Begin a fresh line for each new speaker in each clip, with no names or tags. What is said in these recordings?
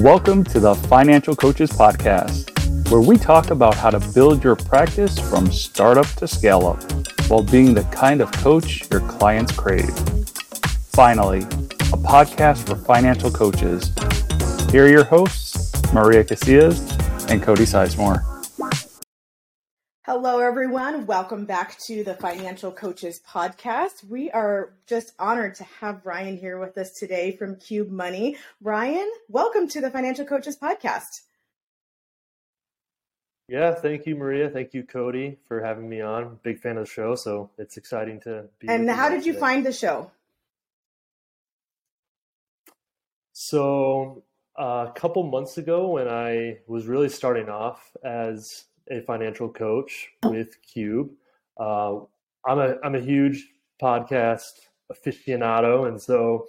Welcome to the Financial Coaches Podcast, where we talk about how to build your practice from startup to scale up while being the kind of coach your clients crave. Finally, a podcast for financial coaches. Here are your hosts, Maria Casillas and Cody Sizemore.
Hello, everyone. Welcome back to the Financial Coaches Podcast. We are just honored to have Ryan here with us today from Qube Money. Ryan, welcome to the Financial Coaches Podcast.
Yeah, thank you, Maria. Thank you, Cody, for having me on. Big fan of the show, so it's exciting to be.
And how did you today. find the show?
So, uh, a couple months ago, when I was really starting off as a financial coach with Qube. Uh, I'm a I'm a huge podcast aficionado, and so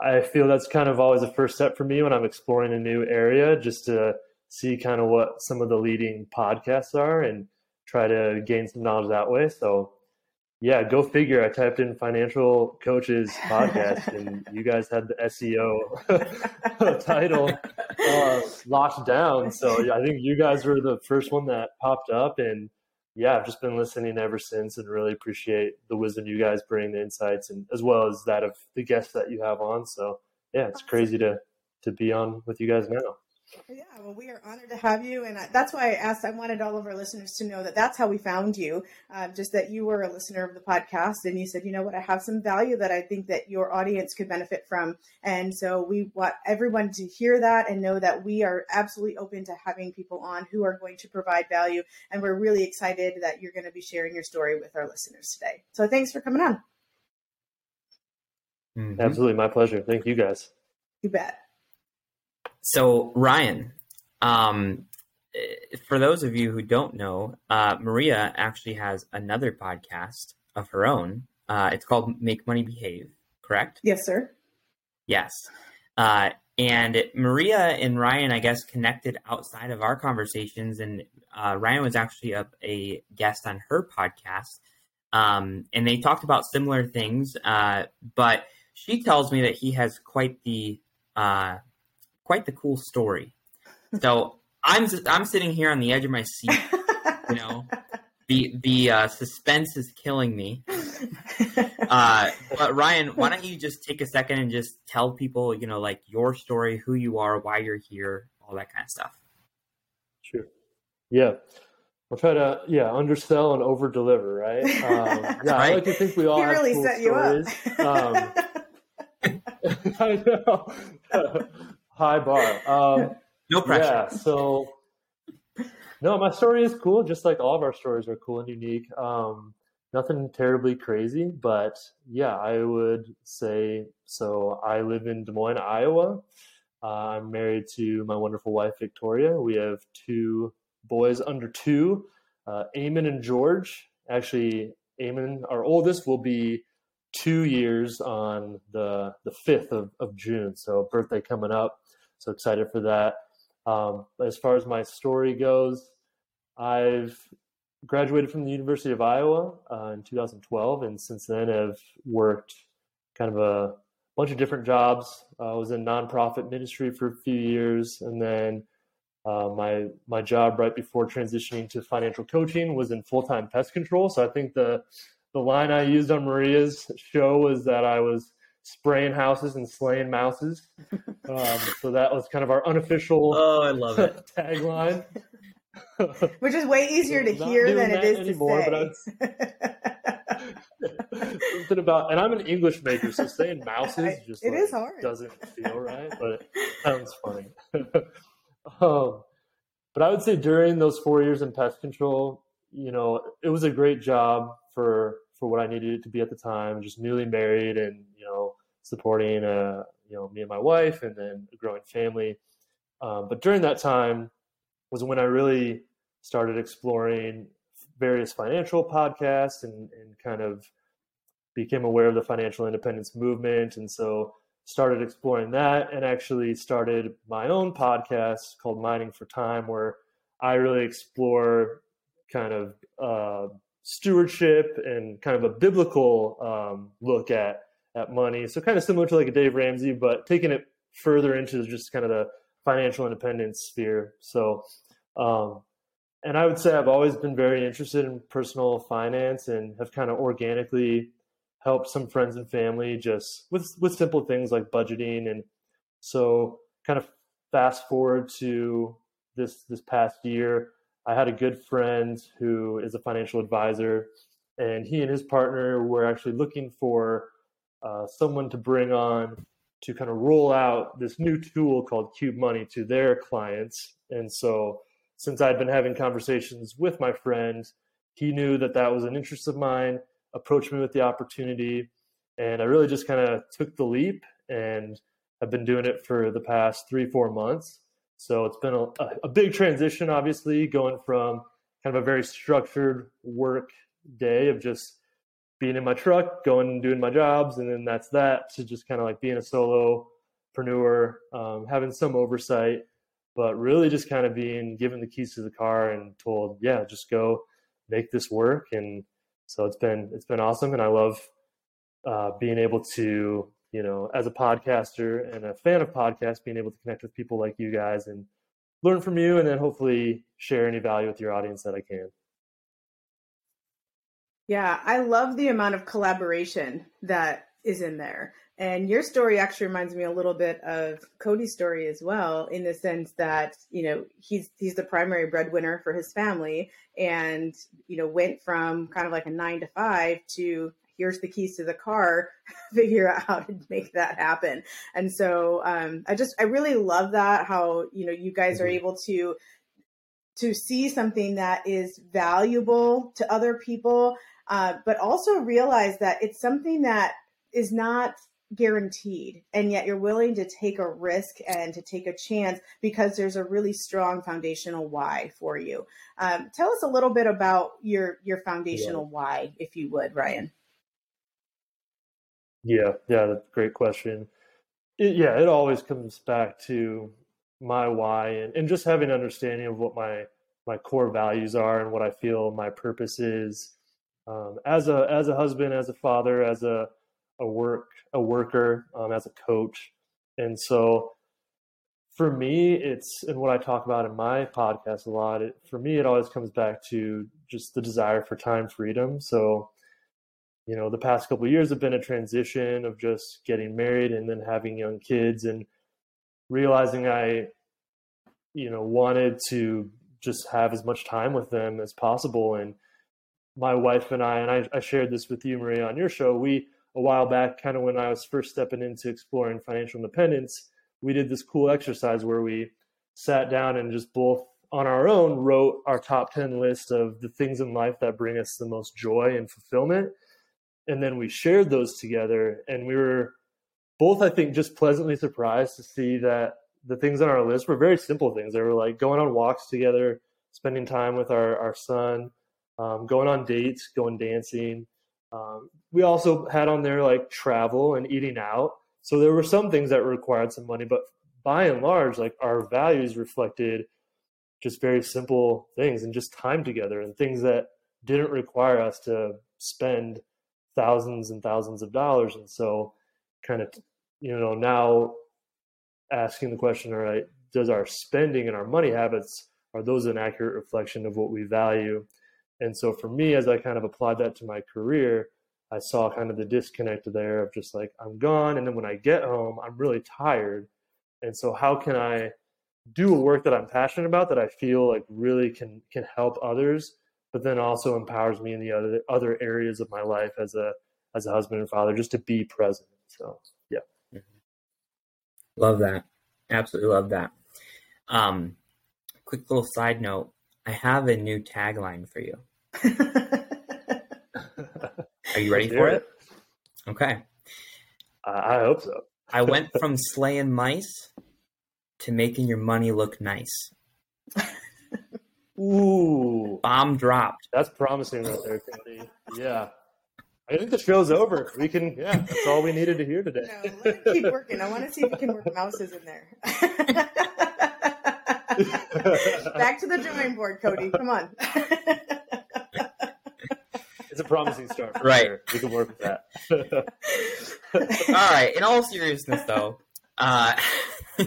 I feel that's kind of always a first step for me when I'm exploring a new area, just to see kind of what some of the leading podcasts are and try to gain some knowledge that way. So yeah, go figure. I typed in financial coaches podcast, and you guys had the SEO title uh, locked down. So I think you guys were the first one that popped up, and yeah, I've just been listening ever since, and really appreciate the wisdom you guys bring, the insights, and as well as that of the guests that you have on. So yeah, it's crazy to to be on with you guys now.
Yeah, well, we are honored to have you, and that's why I asked. I wanted all of our listeners to know that that's how we found you. Uh, just that you were a listener of the podcast, and you said, you know what, I have some value that I think that your audience could benefit from, and so we want everyone to hear that and know that we are absolutely open to having people on who are going to provide value, and we're really excited that you're going to be sharing your story with our listeners today. So thanks for coming on.
Mm-hmm. Absolutely, my pleasure. Thank you guys.
You bet.
So, Ryan, um, for those of you who don't know, uh, Maria actually has another podcast of her own. Uh, it's called Make Money Behave, correct?
Yes, sir.
Yes. Uh, and Maria and Ryan, I guess, connected outside of our conversations. And uh, Ryan was actually a, a, guest on her podcast. Um, and they talked about similar things. Uh, but she tells me that he has quite the uh, quite the cool story. So I'm I'm sitting here on the edge of my seat. You know, the the uh, suspense is killing me. Uh, but Ryan, why don't you just take a second and just tell people, you know, like your story, who you are, why you're here, all that kind of stuff.
Sure. Yeah. I'll try to yeah undersell and over deliver, right? Um, yeah, right. I like to think we all he have really cool set stories. You up. Um, I know high bar. Um,
no pressure.
Yeah, so no, my story is cool. Just like all of our stories are cool and unique. Um, nothing terribly crazy, but yeah, I would say so. I live in Des Moines, Iowa. Uh, I'm married to my wonderful wife, Victoria. We have two boys under two, uh, Eamon and George. Actually, Eamon, our oldest, will be two years on the the fifth of, of June. So birthday coming up. So excited for that. Um, as far as my story goes, I've graduated from the University of Iowa uh, in 2012, and since then have worked kind of a bunch of different jobs. Uh, I was in nonprofit ministry for a few years, and then uh, my my job right before transitioning to financial coaching was in full time pest control. So I think the the line I used on Maria's show was that I was spraying houses and slaying mouses. Um, so that was kind of our unofficial
oh, I love it.
tagline.
Which is way easier to hear than it is anymore, to say.
something about, and I'm an English major, so saying mouses just
it like, is hard.
doesn't feel right, but it sounds funny. um, but I would say during those four years in pest control, you know, it was a great job for for what I needed it to be at the time. Just newly married and you know supporting uh you know me and my wife and then a growing family. Um, but during that time was when I really started exploring various financial podcasts and, and kind of became aware of the financial independence movement and so started exploring that and actually started my own podcast called mining for time where i really explore kind of uh, stewardship and kind of a biblical um, look at at money. So kind of similar to like a Dave Ramsey, but taking it further into just kind of the financial independence sphere. So, um, and I would say I've always been very interested in personal finance and have kind of organically helped some friends and family just with with simple things like budgeting and so kind of fast forward to this this past year I had a good friend who is a financial advisor and he and his partner were actually looking for uh, someone to bring on to kind of roll out this new tool called Qube Money to their clients and so since I'd been having conversations with my friend, he knew that that was an interest of mine, approached me with the opportunity, and I really just kind of took the leap and I've been doing it for the past three, four months. So it's been a, a big transition, obviously, going from kind of a very structured work day of just being in my truck, going and doing my jobs, and then that's that, to just kind of like being a solopreneur, um, having some oversight, but really just kind of being given the keys to the car and told, yeah, just go make this work. And so it's been it's been awesome, and I love uh, being able to you know as a podcaster and a fan of podcasts, being able to connect with people like you guys and learn from you, and then hopefully share any value with your audience that I can.
Yeah, I love the amount of collaboration that is in there. And your story actually reminds me a little bit of Cody's story as well, in the sense that you know he's he's the primary breadwinner for his family, and you know went from kind of like a nine to five to here's the keys to the car, figure out how to make that happen. And so um, I just I really love that how you know you guys mm-hmm. are able to to see something that is valuable to other people, uh, but also realize that it's something that is not guaranteed and yet you're willing to take a risk and to take a chance because there's a really strong foundational why for you um, tell us a little bit about your your foundational yeah. why if you would ryan
yeah yeah that's a great question. It, yeah it always comes back to my why and, and just having an understanding of what my my core values are and what i feel my purpose is. Um, as a as a husband as a father as a a work a worker um, as a coach. And so for me it's and what i talk about in my podcast a lot it, for me it always comes back to just the desire for time freedom. So you know the past couple years have been a transition of just getting married and then having young kids and realizing i you know wanted to just have as much time with them as possible and my wife and i and i, I shared this with you maria on your show we a while back, kind of when I was first stepping into exploring financial independence, we did this cool exercise where we sat down and just both on our own wrote our top 10 list of the things in life that bring us the most joy and fulfillment. And then we shared those together. And we were both, I think, just pleasantly surprised to see that the things on our list were very simple things. They were like going on walks together, spending time with our, our son, um, going on dates, going dancing, um, we also had on there like travel and eating out. So there were some things that required some money, but by and large, like our values reflected just very simple things and just time together and things that didn't require us to spend thousands and thousands of dollars. And so, kind of, you know, now asking the question, all right, does our spending and our money habits are those an accurate reflection of what we value? And so for me, as I kind of applied that to my career, I saw kind of the disconnect there of just like, I'm gone. And then when I get home, I'm really tired. And so how can I do a work that I'm passionate about that I feel like really can can help others, but then also empowers me in the other other areas of my life as a as a husband and father, just to be present. So yeah.
Mm-hmm. Love that. Absolutely love that. Um, quick little side note. I have a new tagline for you. Are you ready for it? Okay.
I hope so.
I went from slaying mice to making your money look nice.
Ooh.
Bomb dropped.
That's promising right there, Cody. Yeah. I think the show's over. We can, yeah, that's all we needed to hear today.
No, keep working. I want to see if we can work mouses in there. Back to the drawing board, Cody. Come on
it's a promising start.
right.
Sure. We can work with that.
all right. In all seriousness, though, uh,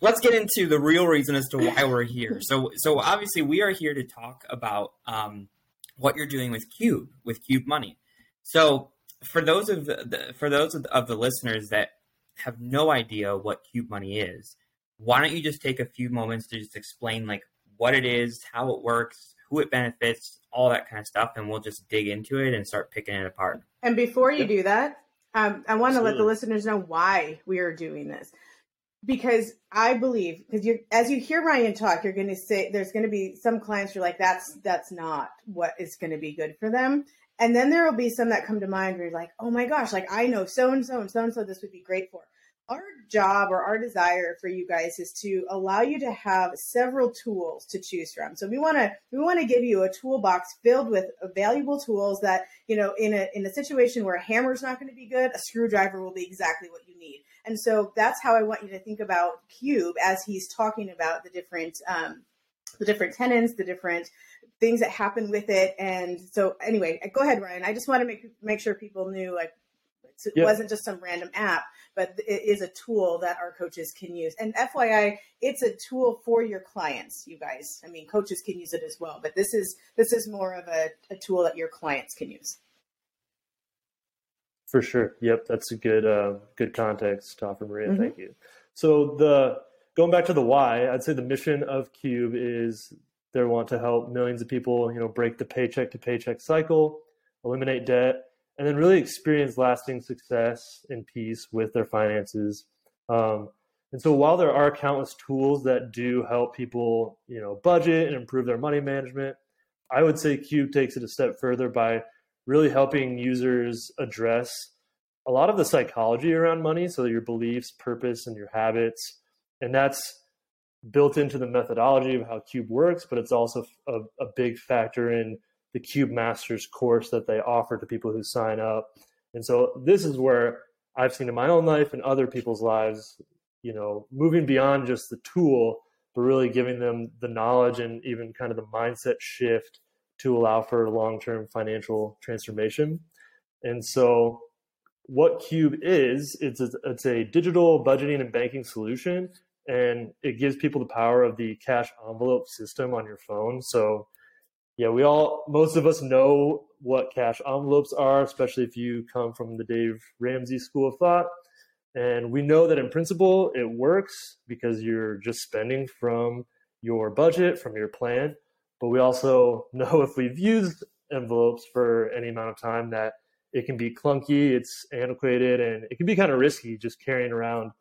let's get into the real reason as to why we're here. So, so obviously, we are here to talk about um, what you're doing with Qube, with Qube Money. So, for those of the, for those of the, of the listeners that have no idea what Qube Money is, why don't you just take a few moments to just explain like what it is, how it works, who it benefits, all that kind of stuff, and we'll just dig into it and start picking it apart.
And before you do that, um, I want to let the listeners know why we are doing this because I believe because you as you hear Ryan talk, you're going to say there's going to be some clients you're like that's that's not what is going to be good for them, and then there will be some that come to mind where you're like, oh my gosh, like I know so and so and so and so this would be great for our job or our desire for you guys is to allow you to have several tools to choose from. So we want to we want to give you a toolbox filled with valuable tools that, you know, in a in a situation where a hammer's not going to be good, a screwdriver will be exactly what you need. And so that's how I want you to think about Qube as he's talking about the different um, the different tenants, the different things that happen with it. And so anyway, go ahead, Ryan. I just want to make make sure people knew like it yep. wasn't just some random app, but it is a tool that our coaches can use. And FYI, it's a tool for your clients, you guys. I mean, coaches can use it as well, but this is this is more of a, a tool that your clients can use.
For sure. Yep, that's a good uh, good context to offer, Maria. Mm-hmm. Thank you. So the going back to the why, I'd say the mission of Qube is they want to help millions of people, you know, break the paycheck to paycheck cycle, eliminate debt, and then really experience lasting success and peace with their finances. Um, and so while there are countless tools that do help people, you know, budget and improve their money management, I would say Qube takes it a step further by really helping users address a lot of the psychology around money, so your beliefs, purpose, and your habits. And that's built into the methodology of how Qube works, but it's also a, a big factor in the Qube Masters course that they offer to people who sign up. And so this is where I've seen in my own life and other people's lives, you know, moving beyond just the tool, but really giving them the knowledge and even kind of the mindset shift to allow for long-term financial transformation. And so what Qube is, it's a, it's a digital budgeting and banking solution and it gives people the power of the cash envelope system on your phone. So yeah, we all, most of us know what cash envelopes are, especially if you come from the Dave Ramsey school of thought. And we know that in principle, it works because you're just spending from your budget, from your plan. But we also know if we've used envelopes for any amount of time that it can be clunky, it's antiquated, and it can be kind of risky just carrying around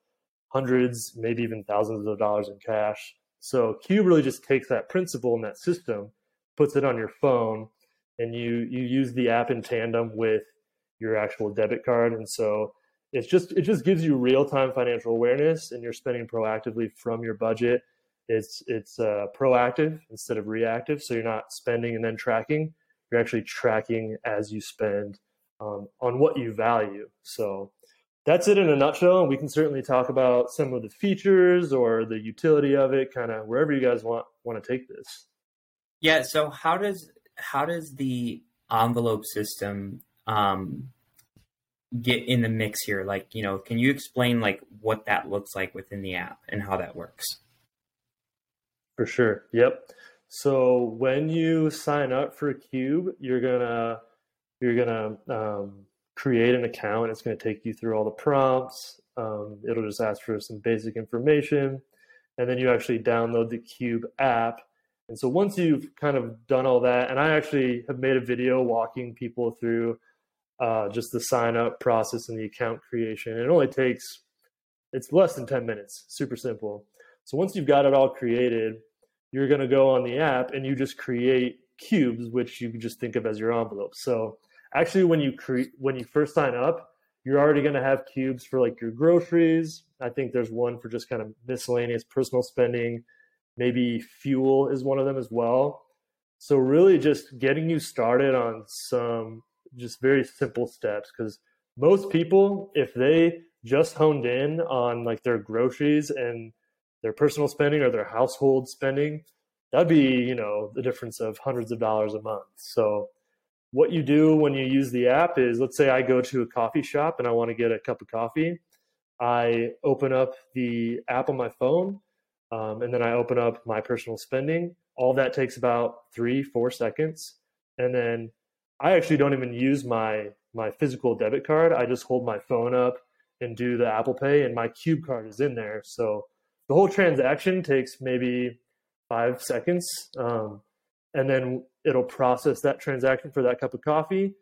hundreds, maybe even thousands of dollars in cash. So Qube really just takes that principle and that system puts it on your phone and you you use the app in tandem with your actual debit card and so it's just it just gives you real-time financial awareness and you're spending proactively from your budget it's it's uh, proactive instead of reactive so you're not spending and then tracking you're actually tracking as you spend um, on what you value so that's it in a nutshell we can certainly talk about some of the features or the utility of it kind of wherever you guys want want to take this
yeah. So how does how does the envelope system um, get in the mix here? Like, you know, can you explain like what that looks like within the app and how that works?
For sure. Yep. So when you sign up for Qube, you're gonna you're gonna um, create an account. It's gonna take you through all the prompts. Um, it'll just ask for some basic information, and then you actually download the Qube app and so once you've kind of done all that, and I actually have made a video walking people through uh, just the sign up process and the account creation. It only takes, it's less than 10 minutes, super simple. So once you've got it all created, you're going to go on the app and you just create cubes, which you can just think of as your envelopes. So actually, when you create, when you first sign up, you're already going to have cubes for like your groceries. I think there's one for just kind of miscellaneous personal spending maybe fuel is one of them as well. So really just getting you started on some just very simple steps because most people if they just honed in on like their groceries and their personal spending or their household spending that'd be you know the difference of hundreds of dollars a month so what you do when you use the app is let's say i go to a coffee shop and i want to get a cup of coffee i open up the app on my phone um, and then I open up my personal spending. All that takes about three, four seconds, and then I actually don't even use my my physical debit card. I just hold my phone up and do the Apple Pay, and my Qube card is in there. So the whole transaction takes maybe five seconds, um, and then it'll process that transaction for that cup of coffee.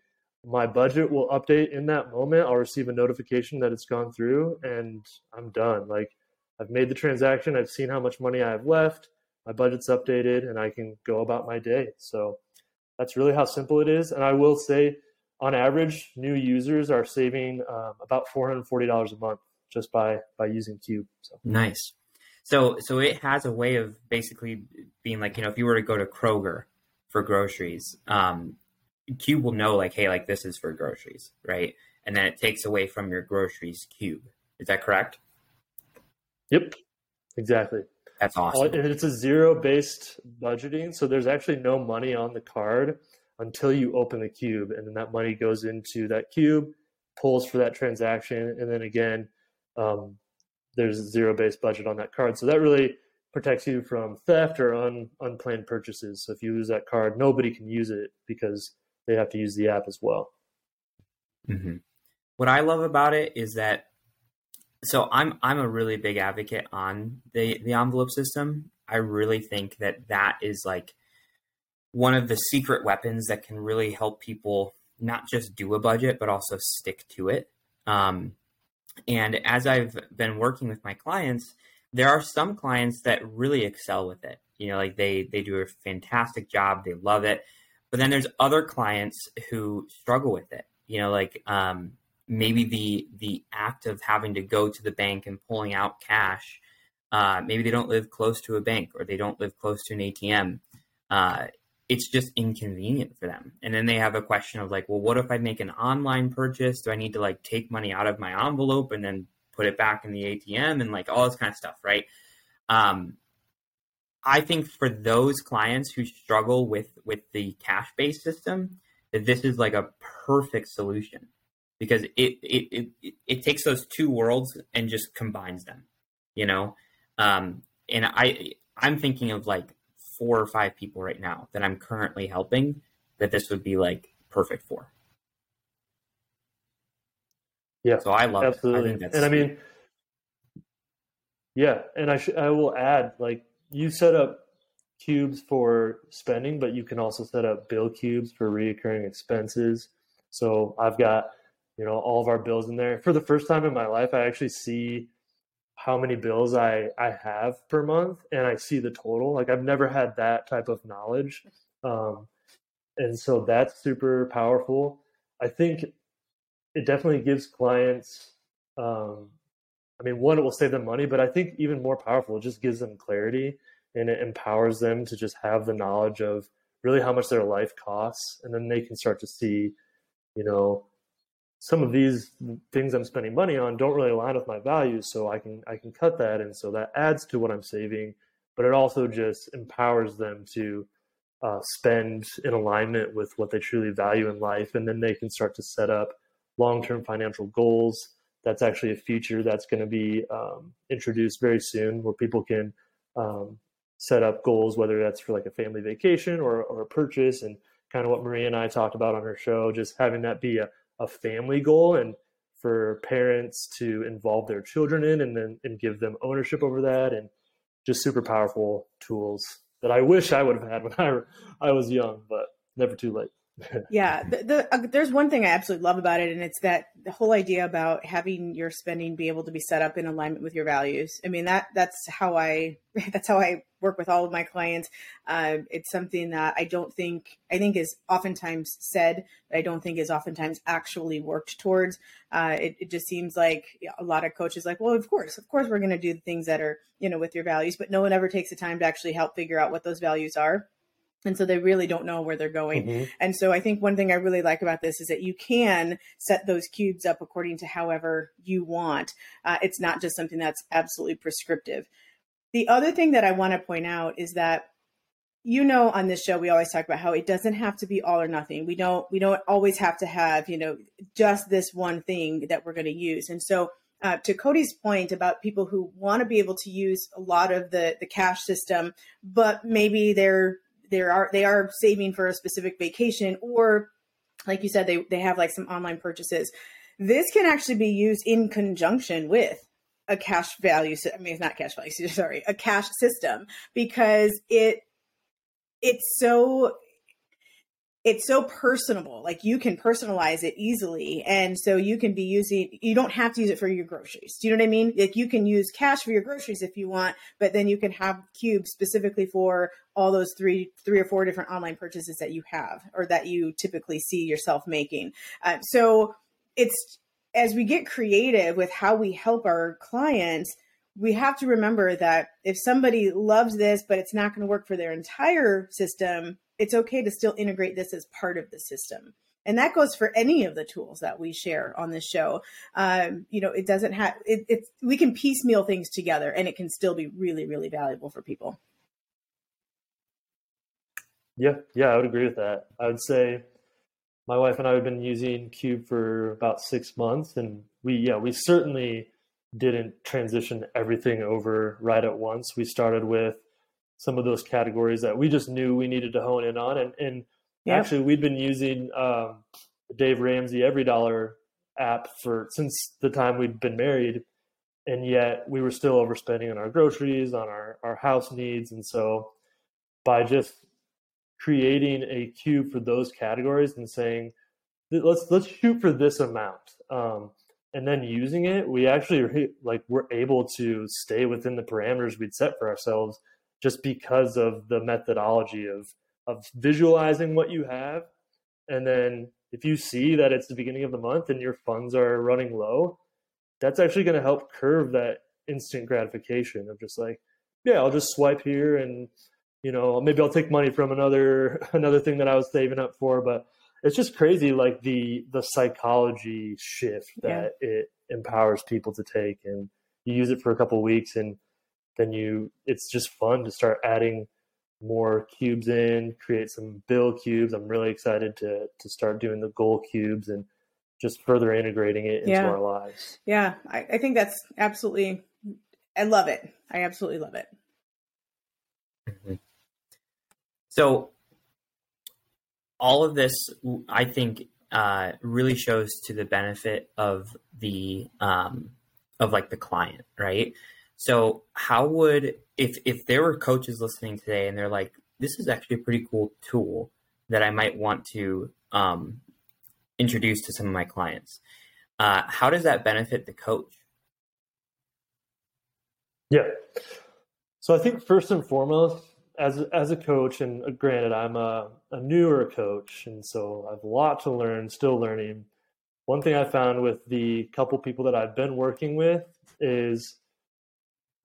My budget will update in that moment. I'll receive a notification that it's gone through, and I'm done. Like I've made the transaction. I've seen how much money I have left. My budget's updated, and I can go about my day. So that's really how simple it is. And I will say, on average, new users are saving um, about four hundred forty dollars a month just by by using Qube.
So. Nice. So so it has a way of basically being like you know if you were to go to Kroger for groceries, um, Qube will know like hey like this is for groceries, right? And then it takes away from your groceries Cube. Is that correct?
Yep, exactly.
That's awesome.
And it's a zero based budgeting. So there's actually no money on the card until you open the cube. And then that money goes into that cube, pulls for that transaction. And then again, um, there's zero based budget on that card. So that really protects you from theft or un, unplanned purchases. So if you lose that card, nobody can use it because they have to use the app as well.
Mm-hmm. What I love about it is that so I'm I'm a really big advocate on the the envelope system. I really think that that is like one of the secret weapons that can really help people not just do a budget but also stick to it. Um, and as I've been working with my clients, there are some clients that really excel with it. You know, like they they do a fantastic job, they love it. But then there's other clients who struggle with it. You know, like um, maybe the the act of having to go to the bank and pulling out cash uh, maybe they don't live close to a bank or they don't live close to an atm uh, it's just inconvenient for them. And then they have a question of like well what if i make an online purchase? Do i need to like take money out of my envelope and then put it back in the atm and like all this kind of stuff right? Um, i think for those clients who struggle with with the cash based system that this is like a perfect solution because it, it it it takes those two worlds and just combines them you know? Um and i i'm thinking of like four or five people right now that i'm currently helping that this would be like perfect for.
Yeah
so i love
absolutely
it.
I and i mean yeah and i sh- i will add like you set up cubes for spending but you can also set up bill cubes for reoccurring expenses. So i've got you know all of our bills in there. For the first time in my life i actually see how many bills i i have per month and i see the total. Like i've never had that type of knowledge. Um, and so that's super powerful. I think it definitely gives clients um, i mean one it will save them money but i think even more powerful it just gives them clarity and it empowers them to just have the knowledge of really how much their life costs and then they can start to see you know some of these things I'm spending money on don't really align with my values, so I can I can cut that, and so that adds to what I'm saving. But it also just empowers them to uh, spend in alignment with what they truly value in life, and then they can start to set up long-term financial goals. That's actually a feature that's going to be um, introduced very soon, where people can um, set up goals, whether that's for like a family vacation or or a purchase, and kind of what Maria and I talked about on her show, just having that be a a family goal and for parents to involve their children in and then and give them ownership over that and just super powerful tools that I wish I would have had when I I was young, but never too late.
yeah, the, the, uh, there's one thing I absolutely love about it, and it's that the whole idea about having your spending be able to be set up in alignment with your values. I mean that that's how I that's how I work with all of my clients. Uh, it's something that I don't think I think is oftentimes said, but I don't think is oftentimes actually worked towards. Uh, it, it, just seems like a lot of coaches like, well, of course, of course, we're going to do the things that are you know with your values, but no one ever takes the time to actually help figure out what those values are and so they really don't know where they're going. Mm-hmm. And so I think one thing I really like about this is that you can set those cubes up according to however you want. Uh, it's not just something that's absolutely prescriptive. The other thing that I want to point out is that you know on this show we always talk about how it doesn't have to be all or nothing. We don't we don't always have to have you know just this one thing that we're going to use. And so uh, to Cody's point about people who want to be able to use a lot of the the cash system, but maybe they're they are they are saving for a specific vacation or like you said they they have like some online purchases this can actually be used in conjunction with a cash value i mean it's not cash value sorry a cash system because it it's so it's so personable. Like you can personalize it easily. And so you can be using, you don't have to use it for your groceries. Do you know what I mean? Like you can use cash for your groceries if you want, but then you can have cubes specifically for all those three, three or four different online purchases that you have or that you typically see yourself making. Uh, so it's, as we get creative with how we help our clients, we have to remember that if somebody loves this, but it's not going to work for their entire system, it's okay to still integrate this as part of the system. And that goes for any of the tools that we share on this show. Um, you know it doesn't have it, it's we can piecemeal things together and it can still be really really valuable for people.
Yeah yeah i would agree with that. I would say my wife and i have been using cube for about six months and we yeah we certainly didn't transition everything over right at once we started with some of those categories that we just knew we needed to hone in on. And, and yep. actually, we'd been using um, Dave Ramsey EveryDollar app for since the time we'd been married, and yet we were still overspending on our groceries, on our our house needs, and so by just creating a cube for those categories and saying let's let's shoot for this amount. Um, and then using it we actually like we're able to stay within the parameters we'd set for ourselves just because of the methodology of of visualizing what you have. And then if you see that it's the beginning of the month and your funds are running low that's actually going to help curve that instant gratification of just like yeah i'll just swipe here and you know maybe i'll take money from another another thing that i was saving up for but it's just crazy like the the psychology shift that yeah. it empowers people to take and you use it for a couple weeks and then you it's just fun to start adding more cubes in, create some bill cubes. I'm really excited to to start doing the goal cubes and just further integrating it into
yeah.
our lives.
Yeah, I, I think that's absolutely. I love it. I absolutely love it.
Mm-hmm. So, all of this, I think, uh, really shows to the benefit of the um, of like the client, right? So how would if if there were coaches listening today and they're like, this is actually a pretty cool tool that I might want to um, introduce to some of my clients. Uh, how does that benefit the coach?
Yeah. So I think first and foremost, as as a coach, and uh, granted, I'm a, a newer coach, and so I have a lot to learn, still learning. One thing I found with the couple people that I've been working with is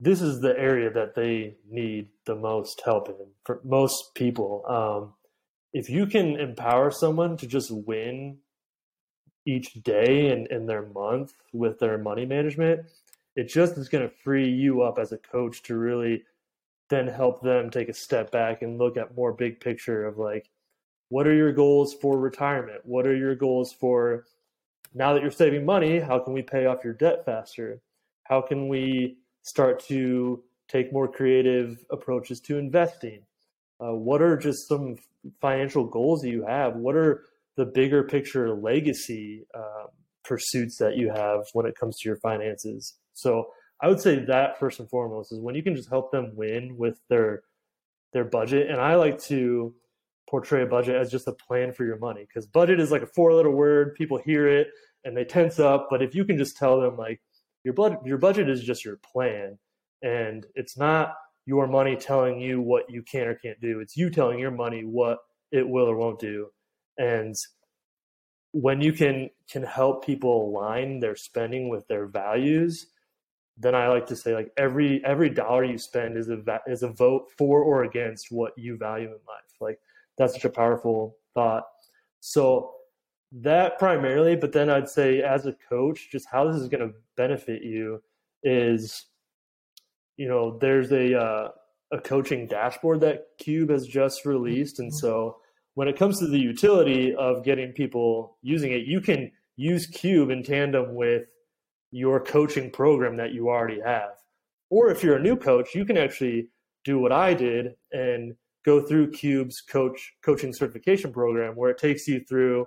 this is the area that they need the most help in for most people. Um, if you can empower someone to just win each day and in their month with their money management, it just is going to free you up as a coach to really then help them take a step back and look at more big picture of like, what are your goals for retirement? What are your goals for now that you're saving money? How can we pay off your debt faster? How can we start to take more creative approaches to investing? Uh, what are just some financial goals that you have? What are the bigger picture legacy uh, pursuits that you have when it comes to your finances? So I would say that first and foremost is when you can just help them win with their their budget. And I like to portray a budget as just a plan for your money because budget is like a four letter word. People hear it and they tense up. But if you can just tell them like, your budget your budget is just your plan and it's not your money telling you what you can or can't do it's you telling your money what it will or won't do and when you can can help people align their spending with their values then i like to say like every every dollar you spend is a is a vote for or against what you value in life. Like that's such a powerful thought. So that primarily, but then I'd say as a coach, just how this is going to benefit you is, you know, there's a uh, a coaching dashboard that Qube has just released, and so when it comes to the utility of getting people using it, you can use Qube in tandem with your coaching program that you already have. Or if you're a new coach, you can actually do what I did and go through Qube's coach coaching certification program where it takes you through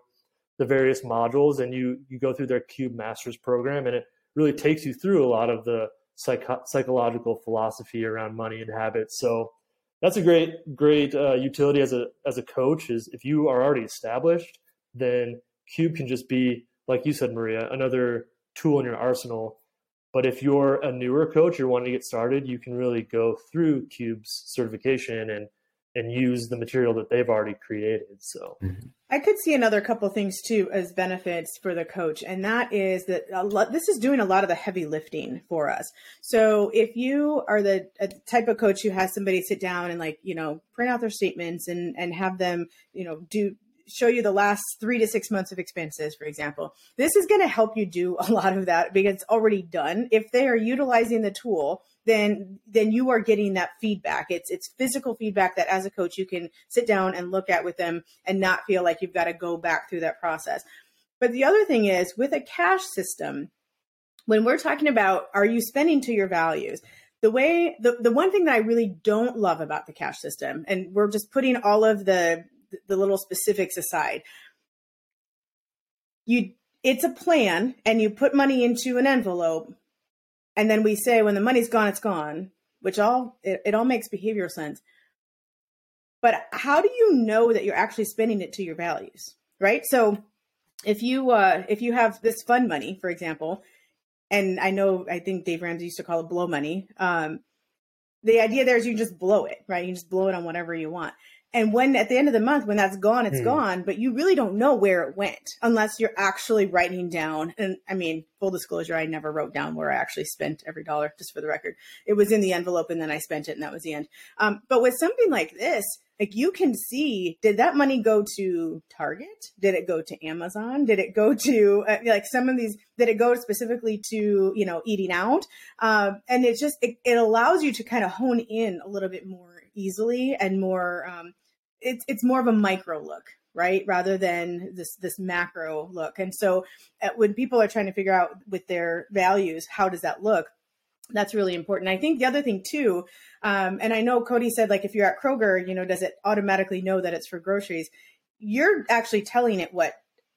the various modules and you you go through their Qube Masters program and it really takes you through a lot of the psycho- psychological philosophy around money and habits. So that's a great great uh, utility as a as a coach is if you are already established, then Qube can just be like you said, Maria, another tool in your arsenal. But if you're a newer coach, you're wanting to get started, you can really go through Qube's certification and and use the material that they've already created. So
mm-hmm. I could see another couple things too as benefits for the coach, and that is that lot, this is doing a lot of the heavy lifting for us. So if you are the type of coach who has somebody sit down and like you know print out their statements and and have them you know do show you the last three to six months of expenses, for example. This is going to help you do a lot of that because it's already done. If they are utilizing the tool, then then you are getting that feedback. It's it's physical feedback that as a coach you can sit down and look at with them and not feel like you've got to go back through that process. But the other thing is with a cash system, when we're talking about are you spending to your values, the way the, the one thing that I really don't love about the cash system, and we're just putting all of the the little specifics aside. You it's a plan and you put money into an envelope and then we say when the money's gone it's gone, which all it, it all makes behavioral sense. But how do you know that you're actually spending it to your values? Right? So if you uh if you have this fund money, for example, and I know I think Dave Ramsey used to call it blow money. Um, the idea there is you just blow it, right? You just blow it on whatever you want. And when at the end of the month, when that's gone, it's hmm. gone, but you really don't know where it went unless you're actually writing down. And I mean, full disclosure, I never wrote down where I actually spent every dollar, just for the record. It was in the envelope and then I spent it and that was the end. Um, but with something like this, like you can see, did that money go to Target? Did it go to Amazon? Did it go to uh, like some of these? Did it go specifically to you know eating out? Um, and it just it, it allows you to kind of hone in a little bit more easily and more um, it's it's more of a micro look right? Rather than this this macro look. And so uh, when people are trying to figure out with their values how does that look? That's really important. I think the other thing too um, and i know cody said like if you're at kroger you know does it automatically know that it's for groceries? You're actually telling it what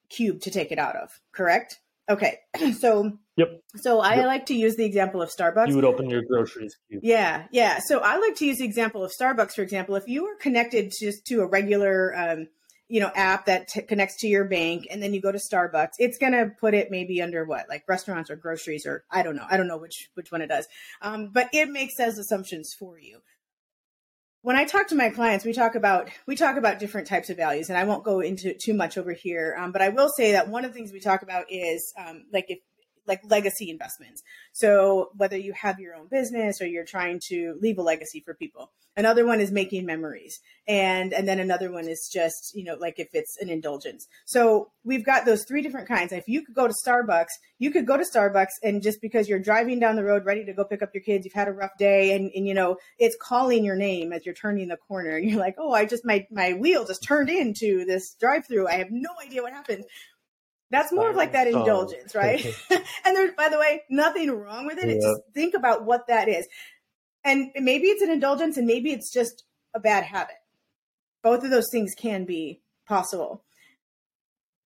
cube to take it out of correct? Okay so
Yep.
So I
yep.
like to use the example of Starbucks.
You would open your groceries.
Yeah, yeah. So I like to use the example of Starbucks, for example. If you are connected just to a regular, um, you know, app that t- connects to your bank, and then you go to Starbucks, it's gonna put it maybe under what, like restaurants or groceries, or I don't know. I don't know which which one it does. Um, but it makes those assumptions for you when I talk to my clients, we talk about we talk about different types of values, and I won't go into too much over here. Um, but I will say that one of the things we talk about is um, like if like legacy investments. So whether you have your own business or you're trying to leave a legacy for people. Another one is making memories. And and then another one is just, you know, like if it's an indulgence. So we've got those three different kinds. If you could go to Starbucks, you could go to Starbucks and just because you're driving down the road ready to go pick up your kids, you've had a rough day and, and you know, it's calling your name as you're turning the corner and you're like, "Oh, I just my my wheel just turned into this drive-through. I have no idea what happened." That's more of like that oh. indulgence, right? and there's, by the way, nothing wrong with it. It's just think about what that is. And maybe it's an indulgence and maybe it's just a bad habit. Both of those things can be possible.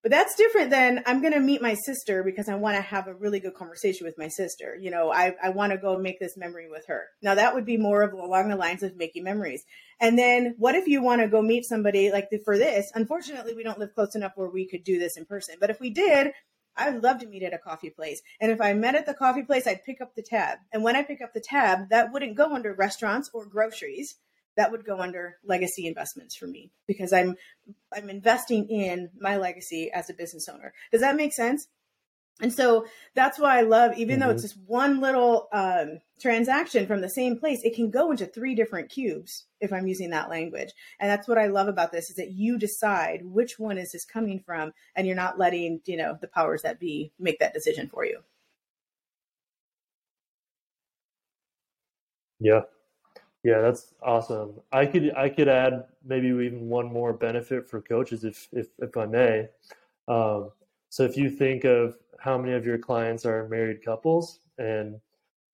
But that's different than I'm going to meet my sister because I want to have a really good conversation with my sister. You know, I, I want to go make this memory with her. Now, that would be more of along the lines of making memories. And then what if you want to go meet somebody like the, for this? Unfortunately, we don't live close enough where we could do this in person. But if we did, I would love to meet at a coffee place. And if I met at the coffee place, I'd pick up the tab. And when I pick up the tab, that wouldn't go under restaurants or groceries that would go under legacy investments for me because I'm I'm investing in my legacy as a business owner. Does that make sense? And so that's why I love, even mm-hmm. though it's mm-hmm. just one little um, transaction from the same place, it can go into three different cubes if I'm using that language. And that's what I love about this is that you decide which one is this coming from, and you're not letting you know the powers that be make that decision for you.
Yeah, yeah, that's awesome. I could I could add maybe even one more benefit for coaches if if if I may. Um, So if you think of how many of your clients are married couples, and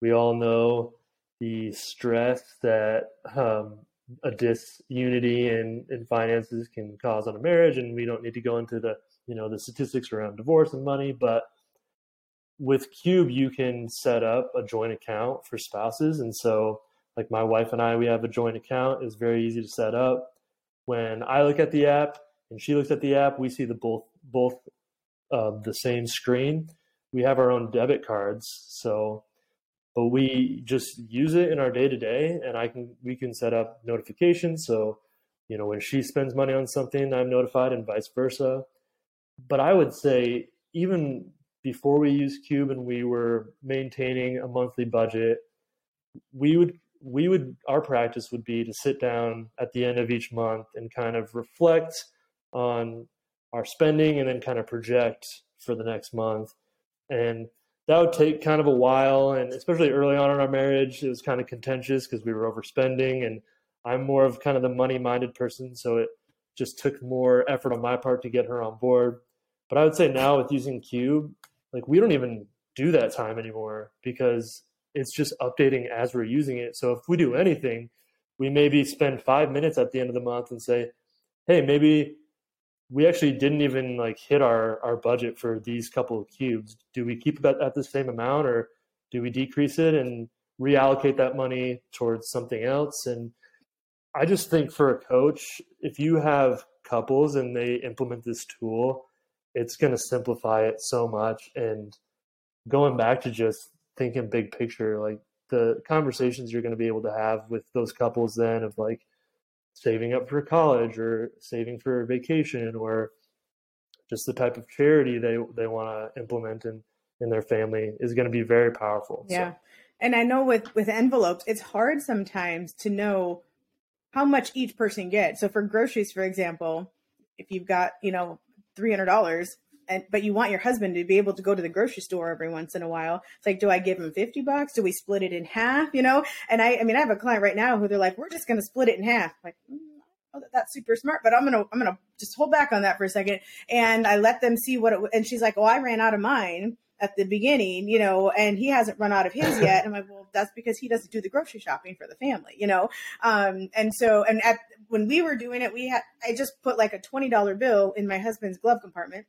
we all know the stress that um, a disunity in, in finances can cause on a marriage, and we don't need to go into the you know the statistics around divorce and money, but with Qube you can set up a joint account for spouses, and so like my wife and I, we have a joint account. It's very easy to set up. When I look at the app and she looks at the app, we see the both both uh, the same screen. We have our own debit cards, so but we just use it in our day to day, and I can we can set up notifications. So you know when she spends money on something, I'm notified, and vice versa. But I would say even before we used Qube and we were maintaining a monthly budget, we would we would our practice would be to sit down at the end of each month and kind of reflect on our spending and then kind of project for the next month. And that would take kind of a while and especially early on in our marriage it was kind of contentious because we were overspending and i'm more of kind of the money minded person so it just took more effort on my part to get her on board. But i would say now with using Qube like we don't even do that time anymore because it's just updating as we're using it. So if we do anything, we maybe spend five minutes at the end of the month and say, hey, maybe we actually didn't even like hit our, our budget for these couple of Qubes. Do we keep it at the same amount or do we decrease it and reallocate that money towards something else? And I just think for a coach, if you have couples and they implement this tool, it's going to simplify it so much. And going back to just thinking big picture, like the conversations you're going to be able to have with those couples then of like saving up for college or saving for a vacation or just the type of charity they they want to implement in in their family is going to be very powerful.
Yeah. So. And I know with with envelopes, it's hard sometimes to know how much each person gets. So for groceries, for example, if you've got, you know, $300, and but you want your husband to be able to go to the grocery store every once in a while. It's like, do I give him 50 bucks? Do we split it in half? You know? And I, I mean, I have a client right now who they're like, we're just going to split it in half. I'm like, mm, oh, that's super smart, but I'm going to, I'm going to just hold back on that for a second. And I let them see what it, and she's like, oh, I ran out of mine at the beginning, you know, and he hasn't run out of his yet. And I'm like, well, that's because he doesn't do the grocery shopping for the family, you know? Um, and so, and at, when we were doing it, we had, I just put like a $20 bill in my husband's glove compartment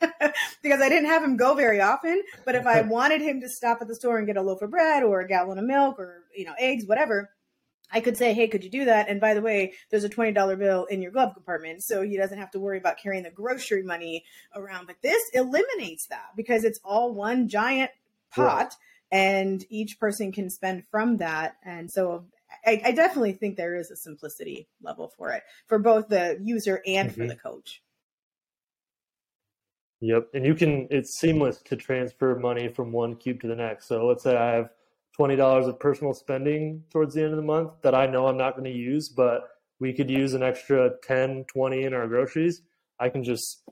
because I didn't have him go very often. But if I wanted him to stop at the store and get a loaf of bread or a gallon of milk or, you know, eggs, whatever, I could say, hey, could you do that? And by the way, there's a $20 bill in your glove compartment. So he doesn't have to worry about carrying the grocery money around. But this eliminates that because it's all one giant pot right. and each person can spend from that. And so I, I, definitely think there is a simplicity level for it for both the user and mm-hmm. for the coach.
Yep. And you can, it's seamless to transfer money from one Qube to the next. So let's say I have $20 of personal spending towards the end of the month that I know I'm not going to use, but we could use an extra 10, 20 in our groceries. I can just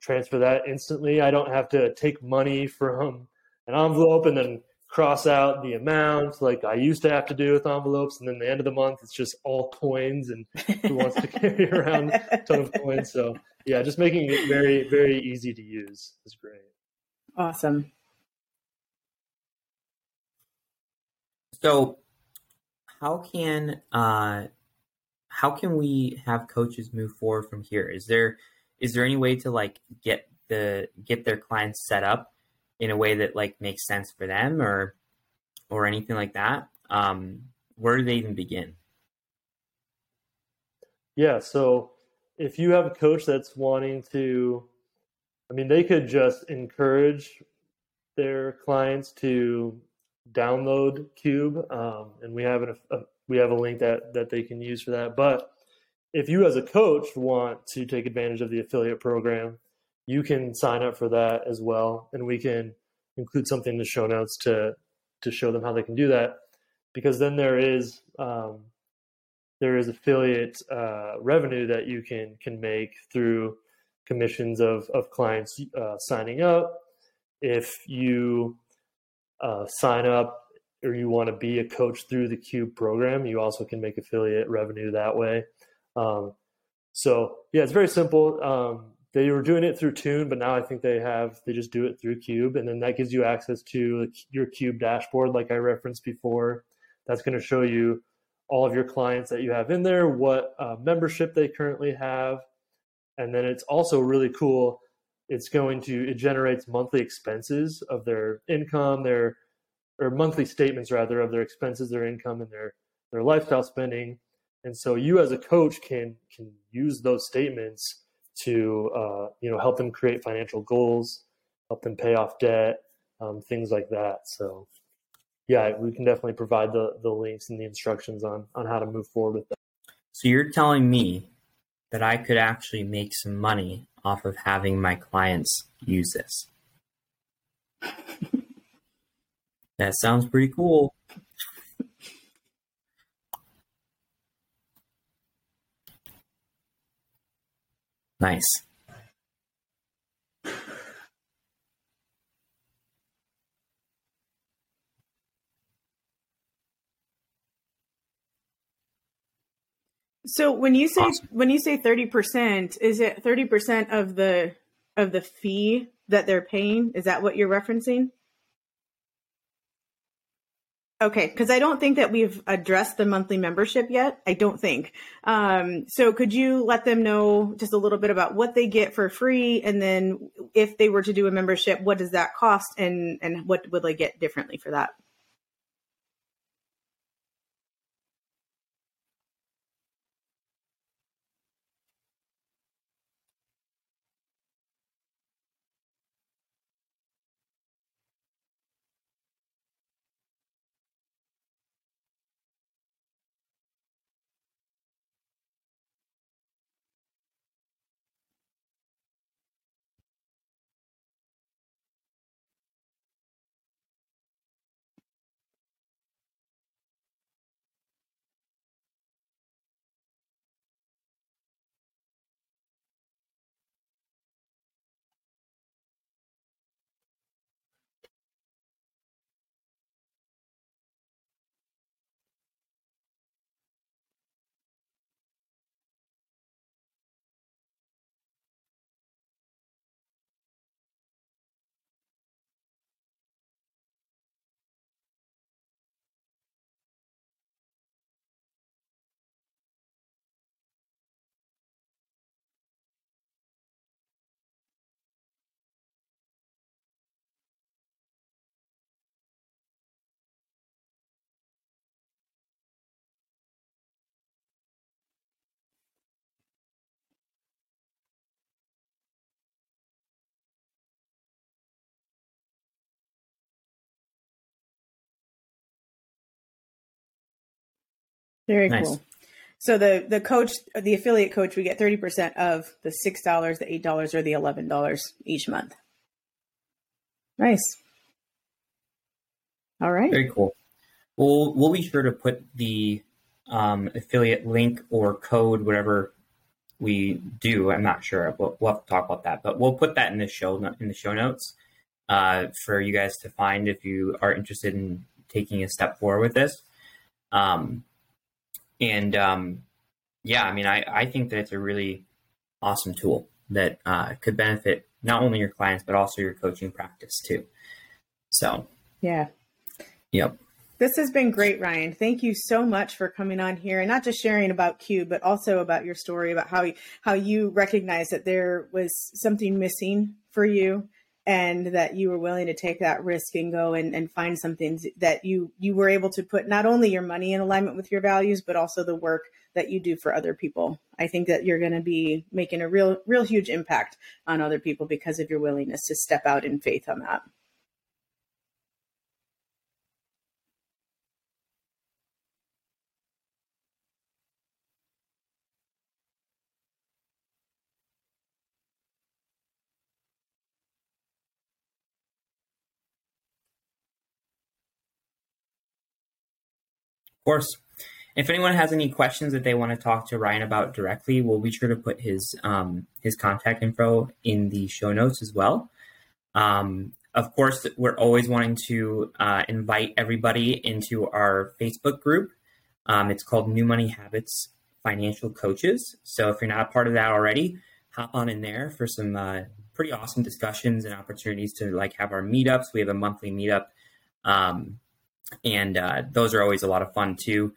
transfer that instantly. I don't have to take money from an envelope and then cross out the amount like I used to have to do with envelopes. And then the end of the month, it's just all coins and who wants to carry around a ton of coins. So yeah, just making it very, very easy to use is great.
Awesome.
So how can uh how can we have coaches move forward from here? Is there is there any way to like get the get their clients set up in a way that like makes sense for them or or anything like that um where do they even begin
yeah so if you have a coach that's wanting to i mean they could just encourage their clients to download Qube um, and we have a, a, we have a link that that they can use for that but if you as a coach want to take advantage of the affiliate program you can sign up for that as well, and we can include something in the show notes to to show them how they can do that. Because then there is um, there is affiliate uh, revenue that you can can make through commissions of of clients uh, signing up. If you uh, sign up or you want to be a coach through the Qube program, you also can make affiliate revenue that way. Um, so yeah, it's very simple. Um, they were doing it through Tune, but now I think they have they just do it through Qube, and then that gives you access to your Qube dashboard, like I referenced before. That's going to show you all of your clients that you have in there, what uh, membership they currently have, and then it's also really cool. It's going to it generates monthly expenses of their income, their or monthly statements rather of their expenses, their income, and their their lifestyle spending. And so you as a coach can can use those statements to uh, you know help them create financial goals, help them pay off debt, um, things like that. So yeah, we can definitely provide the the links and the instructions on on how to move forward with that.
So you're telling me that I could actually make some money off of having my clients use this. that sounds pretty cool. Nice.
So when you say awesome. when you say thirty percent, is it thirty percent of the of the fee that they're paying? Is that what you're referencing? Okay, because I don't think that we've addressed the monthly membership yet. I don't think. Um, so could you let them know just a little bit about what they get for free, and then if they were to do a membership, what does that cost, and and what would they get differently for that? Very nice. cool. So the the coach, the affiliate coach, we get thirty percent of the six dollars, the eight dollars, or the eleven dollars each month. Nice. All right.
Very cool. We'll we'll be sure to put the um, affiliate link or code, whatever we do. I'm not sure. We'll, we'll, have to talk about that, but we'll put that in the show in the show notes uh, for you guys to find if you are interested in taking a step forward with this. Um, and um, yeah, I mean, I, I think that it's a really awesome tool that uh, could benefit not only your clients, but also your coaching practice too. So,
yeah.
Yep.
This has been great, Ryan. Thank you so much for coming on here and not just sharing about Qube, but also about your story about how how you recognize that there was something missing for you and that you were willing to take that risk and go and, and find something that you you were able to put not only your money in alignment with your values but also the work that you do for other people. I think that you're going to be making a real real huge impact on other people because of your willingness to step out in faith on that
course. If anyone has any questions that they want to talk to Ryan about directly, we'll be sure to put his um, his contact info in the show notes as well. Um, of course, we're always wanting to uh, invite everybody into our Facebook group. Um, it's called New Money Habits Financial Coaches. So if you're not a part of that already, hop on in there for some uh, pretty awesome discussions and opportunities to like have our meetups. We have a monthly meetup, um, and uh, those are always a lot of fun too.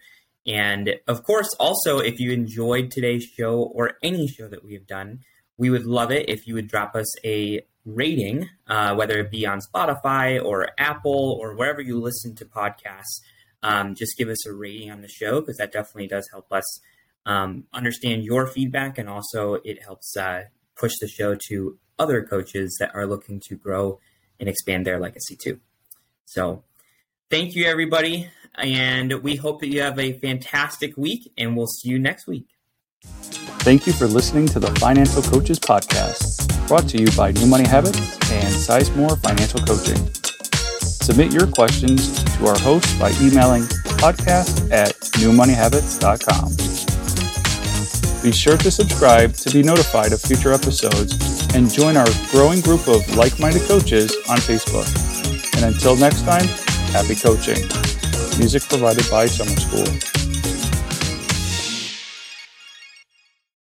And of course, also if you enjoyed today's show or any show that we have done, we would love it if you would drop us a rating, uh, whether it be on Spotify or Apple or wherever you listen to podcasts. Um, just give us a rating on the show because that definitely does help us um, understand your feedback and also it helps uh, push the show to other coaches that are looking to grow and expand their legacy too. So, thank you, everybody. And we hope that you have a fantastic week, and we'll see you next week.
Thank you for listening to the Financial Coaches Podcast, brought to you by New Money Habits and Sizemore Financial Coaching. Submit your questions to our host by emailing podcast at newmoneyhabits.com. Be sure to subscribe to be notified of future episodes and join our growing group of like minded coaches on Facebook. And until next time, happy coaching. Music provided by Summer School.